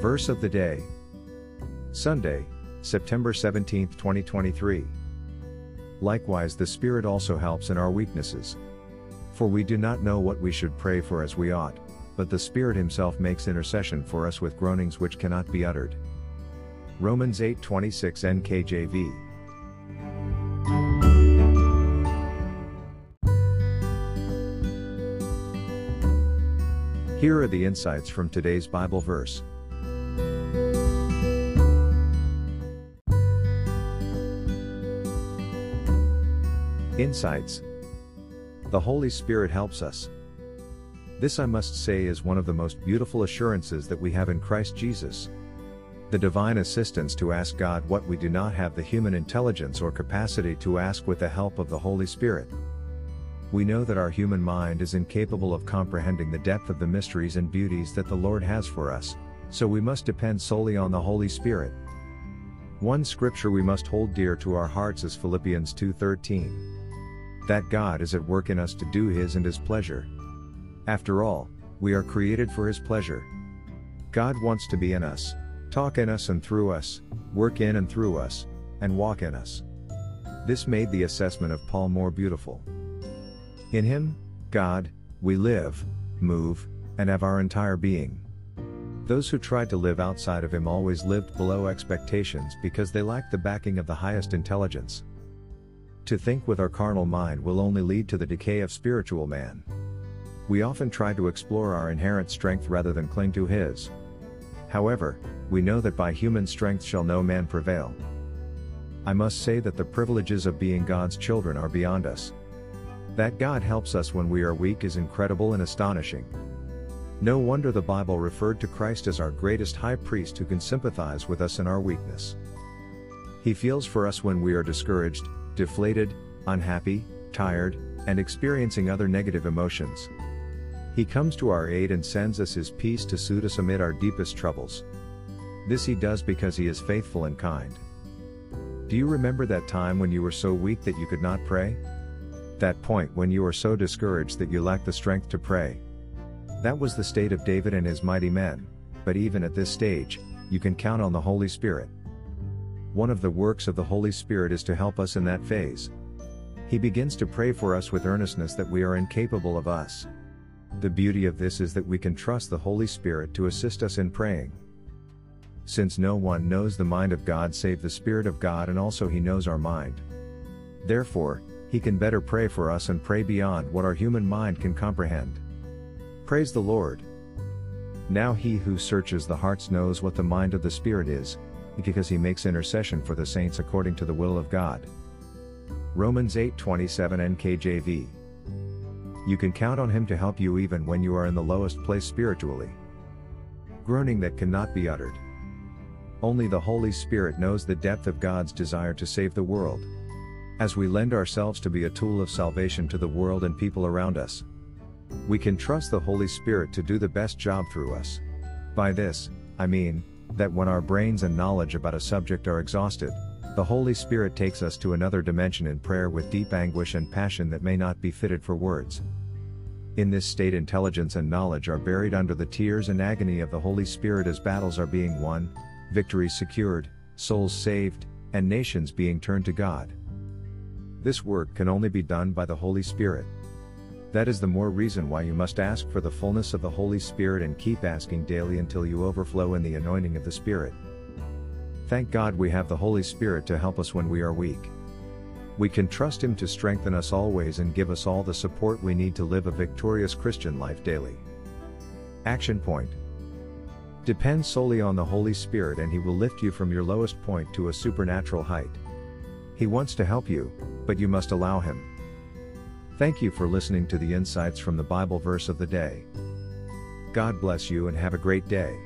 Verse of the day Sunday, September 17, 2023. Likewise, the Spirit also helps in our weaknesses. For we do not know what we should pray for as we ought, but the Spirit Himself makes intercession for us with groanings which cannot be uttered. Romans 8:26 NKJV. Here are the insights from today's Bible verse. Insights The Holy Spirit helps us. This, I must say, is one of the most beautiful assurances that we have in Christ Jesus. The divine assistance to ask God what we do not have the human intelligence or capacity to ask with the help of the Holy Spirit. We know that our human mind is incapable of comprehending the depth of the mysteries and beauties that the Lord has for us, so we must depend solely on the Holy Spirit. One scripture we must hold dear to our hearts is Philippians 2:13. That God is at work in us to do his and his pleasure. After all, we are created for His pleasure. God wants to be in us, talk in us and through us, work in and through us, and walk in us. This made the assessment of Paul more beautiful. In Him, God, we live, move, and have our entire being. Those who tried to live outside of Him always lived below expectations because they lacked the backing of the highest intelligence. To think with our carnal mind will only lead to the decay of spiritual man we often try to explore our inherent strength rather than cling to his. However, we know that by human strength shall no man prevail. I must say that the privileges of being God's children are beyond us. That God helps us when we are weak is incredible and astonishing. No wonder the Bible referred to Christ as our greatest high priest who can sympathize with us in our weakness. He feels for us when we are discouraged, deflated, unhappy, tired, and experiencing other negative emotions. He comes to our aid and sends us His peace to soothe us amid our deepest troubles. This He does because He is faithful and kind. Do you remember that time when you were so weak that you could not pray? That point when you were so discouraged that you lacked the strength to pray? That was the state of David and his mighty men, but even at this stage, you can count on the Holy Spirit. One of the works of the Holy Spirit is to help us in that phase. He begins to pray for us with earnestness that we are incapable of us. The beauty of this is that we can trust the Holy Spirit to assist us in praying. Since no one knows the mind of God save the Spirit of God and also He knows our mind. Therefore, He can better pray for us and pray beyond what our human mind can comprehend. Praise the Lord. Now He who searches the hearts knows what the mind of the Spirit is, because He makes intercession for the saints according to the will of God. Romans 8:27 NKJV you can count on Him to help you even when you are in the lowest place spiritually. Groaning that cannot be uttered. Only the Holy Spirit knows the depth of God's desire to save the world. As we lend ourselves to be a tool of salvation to the world and people around us, we can trust the Holy Spirit to do the best job through us. By this, I mean, that when our brains and knowledge about a subject are exhausted, the Holy Spirit takes us to another dimension in prayer with deep anguish and passion that may not be fitted for words. In this state, intelligence and knowledge are buried under the tears and agony of the Holy Spirit as battles are being won, victories secured, souls saved, and nations being turned to God. This work can only be done by the Holy Spirit. That is the more reason why you must ask for the fullness of the Holy Spirit and keep asking daily until you overflow in the anointing of the Spirit. Thank God we have the Holy Spirit to help us when we are weak. We can trust Him to strengthen us always and give us all the support we need to live a victorious Christian life daily. Action Point Depend solely on the Holy Spirit and He will lift you from your lowest point to a supernatural height. He wants to help you, but you must allow Him. Thank you for listening to the insights from the Bible verse of the day. God bless you and have a great day.